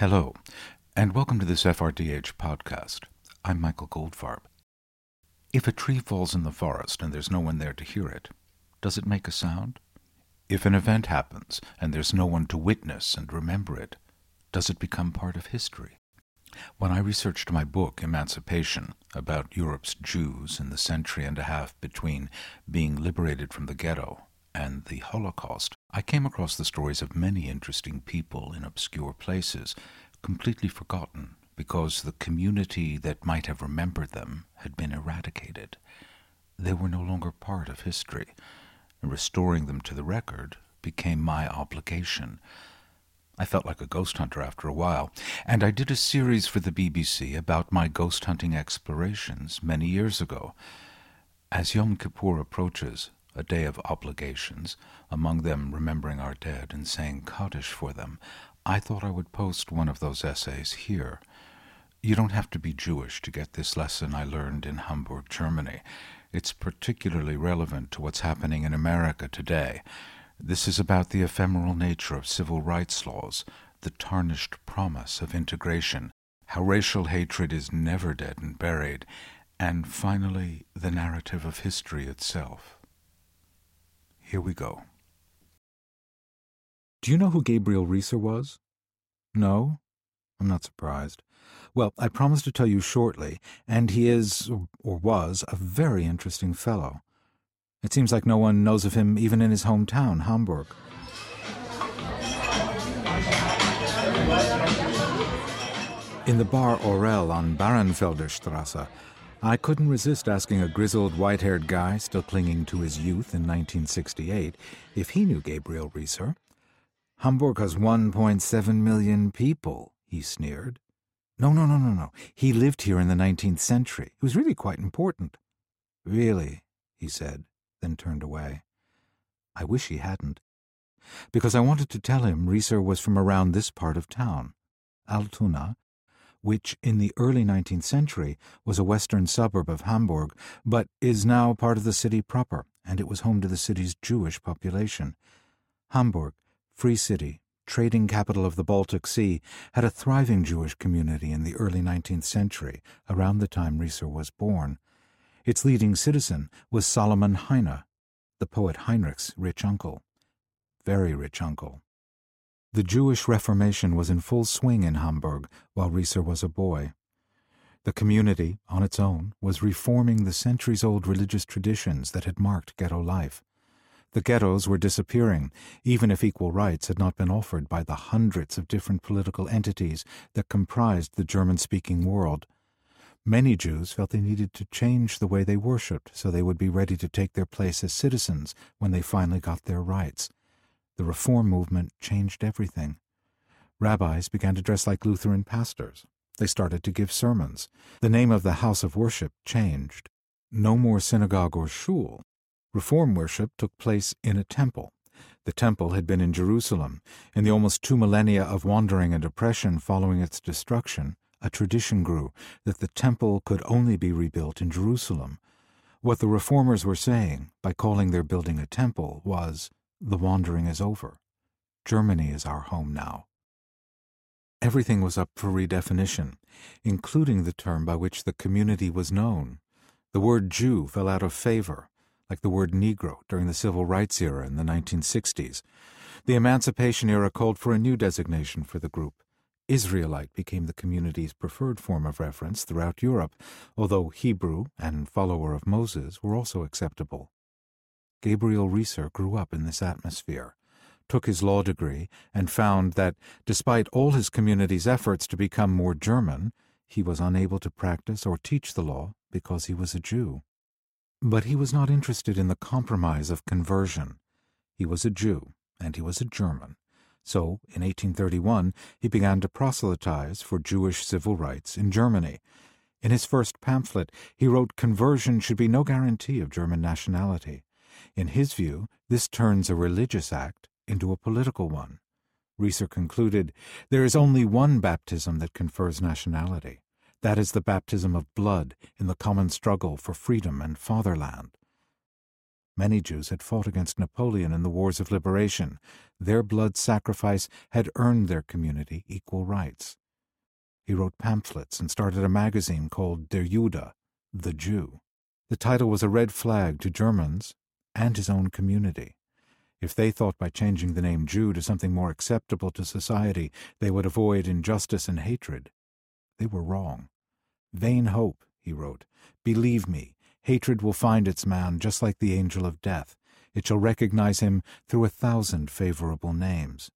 Hello, and welcome to this FRDH podcast. I'm Michael Goldfarb. If a tree falls in the forest and there's no one there to hear it, does it make a sound? If an event happens and there's no one to witness and remember it, does it become part of history? When I researched my book, Emancipation, about Europe's Jews in the century and a half between being liberated from the ghetto and the Holocaust, I came across the stories of many interesting people in obscure places, completely forgotten because the community that might have remembered them had been eradicated. They were no longer part of history, and restoring them to the record became my obligation. I felt like a ghost hunter after a while, and I did a series for the BBC about my ghost hunting explorations many years ago. As Yom Kippur approaches, a day of obligations, among them remembering our dead and saying Kaddish for them, I thought I would post one of those essays here. You don't have to be Jewish to get this lesson I learned in Hamburg, Germany. It's particularly relevant to what's happening in America today. This is about the ephemeral nature of civil rights laws, the tarnished promise of integration, how racial hatred is never dead and buried, and finally, the narrative of history itself. Here we go. Do you know who Gabriel Riesser was? No? I'm not surprised. Well, I promised to tell you shortly, and he is, or was, a very interesting fellow. It seems like no one knows of him even in his hometown, Hamburg. In the bar Orel on Bahrenfelder Strasse, I couldn't resist asking a grizzled, white haired guy still clinging to his youth in 1968 if he knew Gabriel Riesser. Hamburg has 1.7 million people, he sneered. No, no, no, no, no. He lived here in the 19th century. It was really quite important. Really, he said, then turned away. I wish he hadn't. Because I wanted to tell him Riesser was from around this part of town. Altona, which in the early 19th century was a western suburb of Hamburg, but is now part of the city proper, and it was home to the city's Jewish population. Hamburg, free city, trading capital of the Baltic Sea, had a thriving Jewish community in the early 19th century, around the time Riesser was born. Its leading citizen was Solomon Heine, the poet Heinrich's rich uncle. Very rich uncle. The Jewish Reformation was in full swing in Hamburg while Riesser was a boy. The community, on its own, was reforming the centuries old religious traditions that had marked ghetto life. The ghettos were disappearing, even if equal rights had not been offered by the hundreds of different political entities that comprised the German speaking world. Many Jews felt they needed to change the way they worshipped so they would be ready to take their place as citizens when they finally got their rights. The Reform movement changed everything. Rabbis began to dress like Lutheran pastors. They started to give sermons. The name of the house of worship changed. No more synagogue or shul. Reform worship took place in a temple. The temple had been in Jerusalem. In the almost two millennia of wandering and oppression following its destruction, a tradition grew that the temple could only be rebuilt in Jerusalem. What the reformers were saying, by calling their building a temple, was the wandering is over. Germany is our home now. Everything was up for redefinition, including the term by which the community was known. The word Jew fell out of favor, like the word Negro during the Civil Rights era in the 1960s. The Emancipation era called for a new designation for the group. Israelite became the community's preferred form of reference throughout Europe, although Hebrew and follower of Moses were also acceptable. Gabriel Riesser grew up in this atmosphere, took his law degree, and found that, despite all his community's efforts to become more German, he was unable to practice or teach the law because he was a Jew. But he was not interested in the compromise of conversion. He was a Jew, and he was a German. So, in 1831, he began to proselytize for Jewish civil rights in Germany. In his first pamphlet, he wrote conversion should be no guarantee of German nationality. In his view, this turns a religious act into a political one. Riesser concluded, There is only one baptism that confers nationality. That is the baptism of blood in the common struggle for freedom and fatherland. Many Jews had fought against Napoleon in the wars of liberation. Their blood sacrifice had earned their community equal rights. He wrote pamphlets and started a magazine called Der Jude, The Jew. The title was a red flag to Germans and his own community. If they thought by changing the name Jew to something more acceptable to society they would avoid injustice and hatred, they were wrong. Vain hope, he wrote. Believe me, hatred will find its man just like the angel of death. It shall recognize him through a thousand favorable names.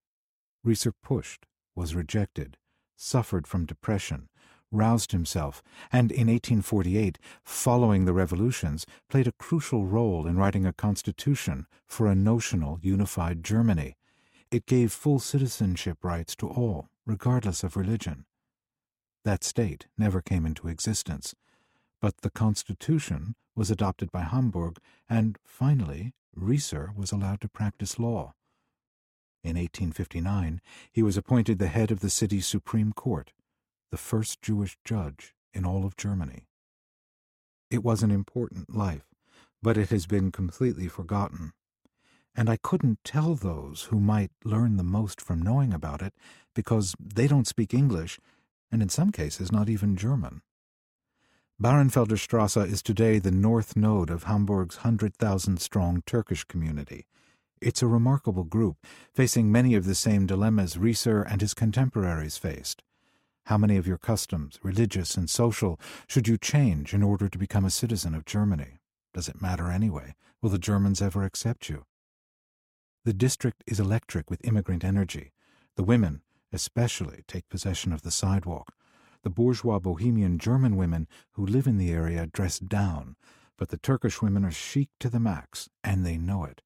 Riesser pushed, was rejected, suffered from depression, roused himself, and in 1848, following the revolutions, played a crucial role in writing a constitution for a notional unified Germany. It gave full citizenship rights to all, regardless of religion. That state never came into existence, but the constitution was adopted by Hamburg, and finally, Riesser was allowed to practice law. In 1859, he was appointed the head of the city's Supreme Court, the first Jewish judge in all of Germany. It was an important life, but it has been completely forgotten. And I couldn't tell those who might learn the most from knowing about it because they don't speak English, and in some cases not even German. Bahrenfelder Strasse is today the north node of Hamburg's 100,000 strong Turkish community. It's a remarkable group, facing many of the same dilemmas Riesser and his contemporaries faced. How many of your customs, religious and social, should you change in order to become a citizen of Germany? Does it matter anyway? Will the Germans ever accept you? The district is electric with immigrant energy. The women, especially, take possession of the sidewalk. The bourgeois bohemian German women who live in the area dress down, but the Turkish women are chic to the max, and they know it.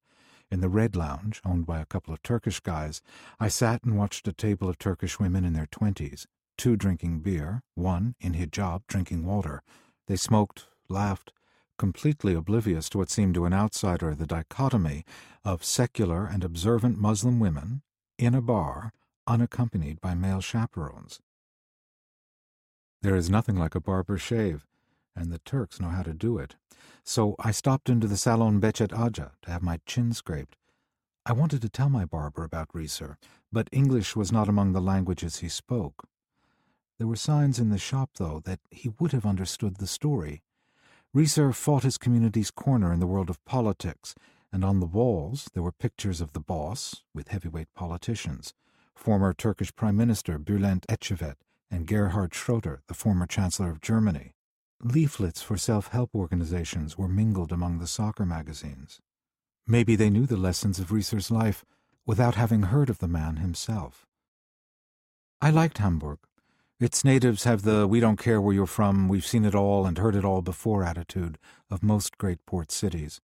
In the Red Lounge, owned by a couple of Turkish guys, I sat and watched a table of Turkish women in their twenties, two drinking beer, one, in hijab, drinking water. They smoked, laughed, completely oblivious to what seemed to an outsider the dichotomy of secular and observant Muslim women in a bar unaccompanied by male chaperones. There is nothing like a barber's shave, and the Turks know how to do it. So I stopped into the Salon Bechet Aja to have my chin scraped. I wanted to tell my barber about Riesser, but English was not among the languages he spoke. There were signs in the shop, though, that he would have understood the story. Riesser fought his community's corner in the world of politics, and on the walls there were pictures of the boss, with heavyweight politicians, former Turkish Prime Minister Bülent Ecevit, and Gerhard Schroeder, the former Chancellor of Germany. Leaflets for self-help organizations were mingled among the soccer magazines. Maybe they knew the lessons of Riesser's life without having heard of the man himself. I liked Hamburg. Its natives have the we don't care where you're from, we've seen it all and heard it all before attitude of most great port cities.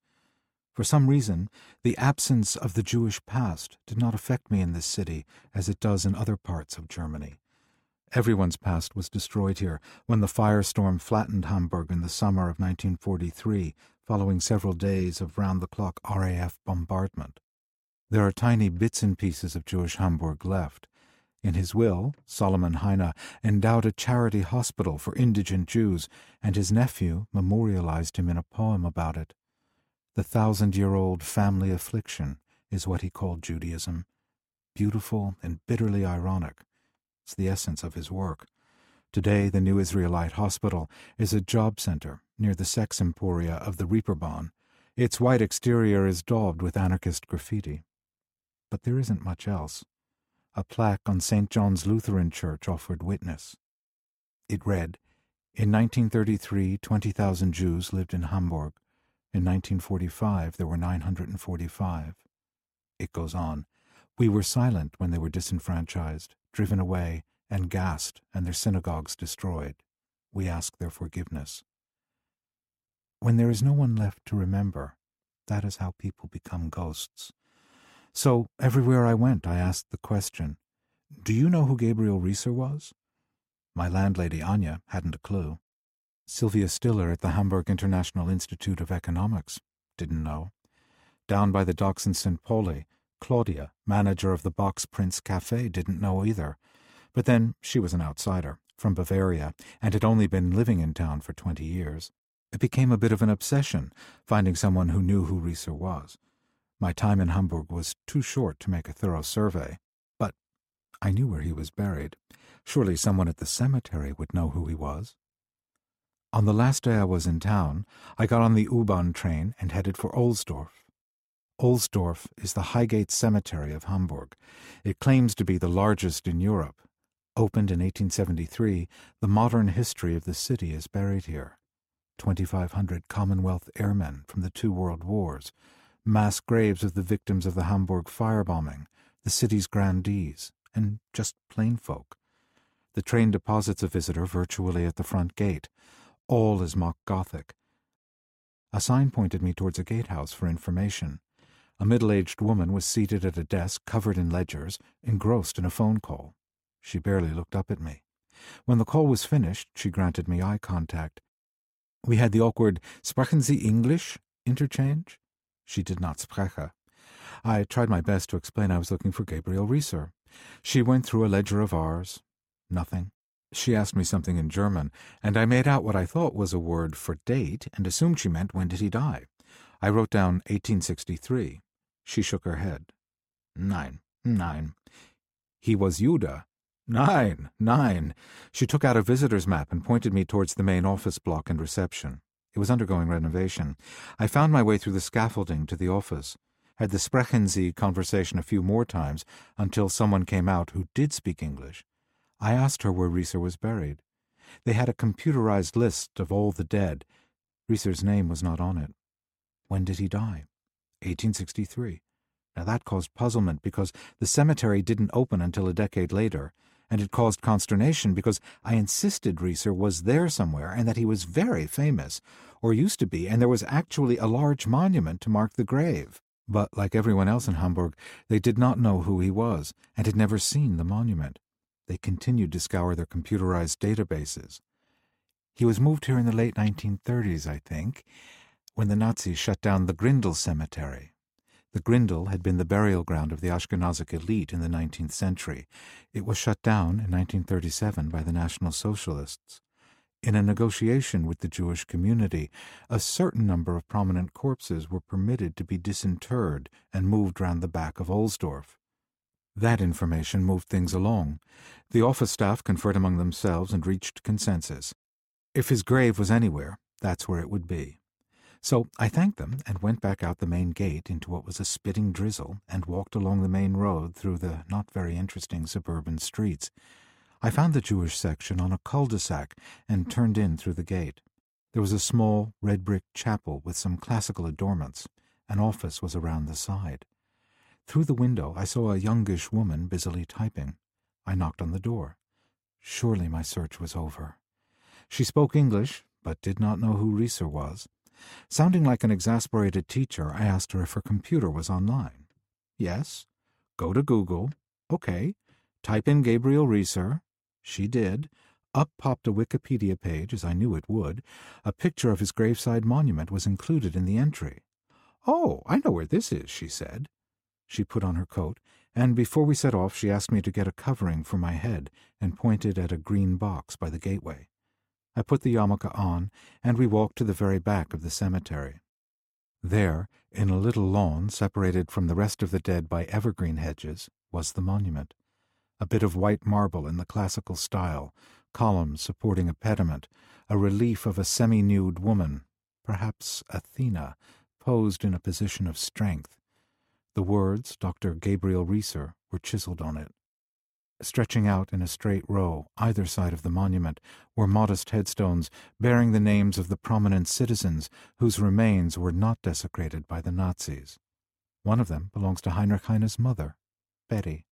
For some reason, the absence of the Jewish past did not affect me in this city as it does in other parts of Germany. Everyone's past was destroyed here when the firestorm flattened Hamburg in the summer of 1943, following several days of round the clock RAF bombardment. There are tiny bits and pieces of Jewish Hamburg left. In his will, Solomon Heine endowed a charity hospital for indigent Jews, and his nephew memorialized him in a poem about it. The thousand year old family affliction is what he called Judaism. Beautiful and bitterly ironic it's the essence of his work. Today, the New Israelite Hospital is a job center near the sex emporia of the Reeperbahn. Its white exterior is daubed with anarchist graffiti. But there isn't much else. A plaque on St. John's Lutheran Church offered witness. It read, In 1933, 20,000 Jews lived in Hamburg. In 1945, there were 945. It goes on, We were silent when they were disenfranchised driven away, and gassed, and their synagogues destroyed. We ask their forgiveness. When there is no one left to remember, that is how people become ghosts. So everywhere I went, I asked the question, Do you know who Gabriel Riesser was? My landlady, Anya, hadn't a clue. Sylvia Stiller at the Hamburg International Institute of Economics didn't know. Down by the docks in St. Pauli, Claudia, manager of the Box Prince Cafe, didn't know either. But then she was an outsider, from Bavaria, and had only been living in town for twenty years. It became a bit of an obsession, finding someone who knew who Riesser was. My time in Hamburg was too short to make a thorough survey, but I knew where he was buried. Surely someone at the cemetery would know who he was. On the last day I was in town, I got on the U-Bahn train and headed for Ohlsdorf. Ohlsdorf is the Highgate Cemetery of Hamburg. It claims to be the largest in Europe. Opened in 1873, the modern history of the city is buried here. 2,500 Commonwealth airmen from the two world wars, mass graves of the victims of the Hamburg firebombing, the city's grandees, and just plain folk. The train deposits a visitor virtually at the front gate. All is mock Gothic. A sign pointed me towards a gatehouse for information. A middle aged woman was seated at a desk covered in ledgers, engrossed in a phone call. She barely looked up at me. When the call was finished, she granted me eye contact. We had the awkward Sprechen Sie English interchange. She did not spreche. I tried my best to explain I was looking for Gabriel Riesser. She went through a ledger of ours. Nothing. She asked me something in German, and I made out what I thought was a word for date and assumed she meant when did he die. I wrote down 1863. She shook her head. Nine, nine. He was Jude. Nine, nine. She took out a visitor's map and pointed me towards the main office block and reception. It was undergoing renovation. I found my way through the scaffolding to the office. Had the Sprechen Sie conversation a few more times until someone came out who did speak English. I asked her where Riesser was buried. They had a computerized list of all the dead. Riesser's name was not on it. When did he die? 1863. Now that caused puzzlement because the cemetery didn't open until a decade later, and it caused consternation because I insisted Riesser was there somewhere and that he was very famous, or used to be, and there was actually a large monument to mark the grave. But, like everyone else in Hamburg, they did not know who he was and had never seen the monument. They continued to scour their computerized databases. He was moved here in the late 1930s, I think, when the Nazis shut down the Grindel Cemetery. The Grindel had been the burial ground of the Ashkenazic elite in the 19th century. It was shut down in 1937 by the National Socialists. In a negotiation with the Jewish community, a certain number of prominent corpses were permitted to be disinterred and moved round the back of Ohlsdorf. That information moved things along. The office staff conferred among themselves and reached consensus. If his grave was anywhere, that's where it would be. So I thanked them and went back out the main gate into what was a spitting drizzle and walked along the main road through the not very interesting suburban streets. I found the Jewish section on a cul-de-sac and turned in through the gate. There was a small red brick chapel with some classical adornments. An office was around the side. Through the window I saw a youngish woman busily typing. I knocked on the door. Surely my search was over. She spoke English, but did not know who Riesser was. Sounding like an exasperated teacher, I asked her if her computer was online. Yes. Go to Google. Okay. Type in Gabriel Riesser. She did. Up popped a Wikipedia page, as I knew it would. A picture of his graveside monument was included in the entry. Oh, I know where this is, she said. She put on her coat, and before we set off, she asked me to get a covering for my head and pointed at a green box by the gateway. I put the yarmulke on, and we walked to the very back of the cemetery. There, in a little lawn separated from the rest of the dead by evergreen hedges, was the monument. A bit of white marble in the classical style, columns supporting a pediment, a relief of a semi nude woman, perhaps Athena, posed in a position of strength. The words, Dr. Gabriel Riesser, were chiseled on it. Stretching out in a straight row, either side of the monument, were modest headstones bearing the names of the prominent citizens whose remains were not desecrated by the Nazis. One of them belongs to Heinrich Heine's mother, Betty.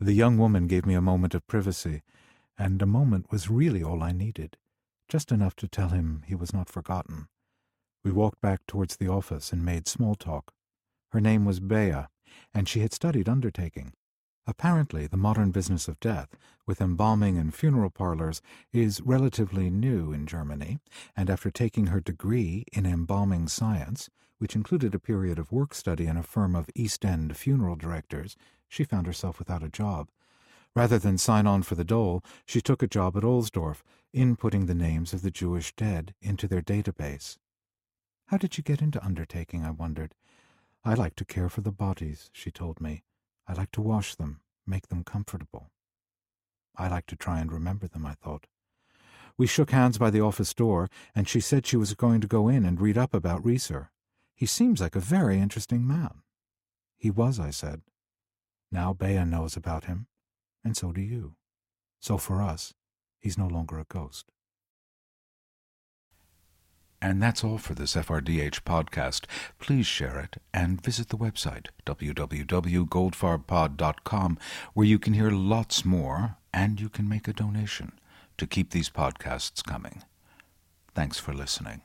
The young woman gave me a moment of privacy, and a moment was really all I needed, just enough to tell him he was not forgotten. We walked back towards the office and made small talk. Her name was Bea, and she had studied undertaking. Apparently, the modern business of death, with embalming and funeral parlors, is relatively new in Germany, and after taking her degree in embalming science, which included a period of work study in a firm of East End funeral directors, she found herself without a job. Rather than sign on for the dole, she took a job at Ohlsdorf, inputting the names of the Jewish dead into their database. How did you get into undertaking? I wondered. I like to care for the bodies, she told me. I like to wash them, make them comfortable. I like to try and remember them, I thought. We shook hands by the office door, and she said she was going to go in and read up about Riesser. He seems like a very interesting man. He was, I said. Now Bea knows about him, and so do you. So for us, he's no longer a ghost. And that's all for this FRDH podcast. Please share it and visit the website, www.goldfarbpod.com, where you can hear lots more and you can make a donation to keep these podcasts coming. Thanks for listening.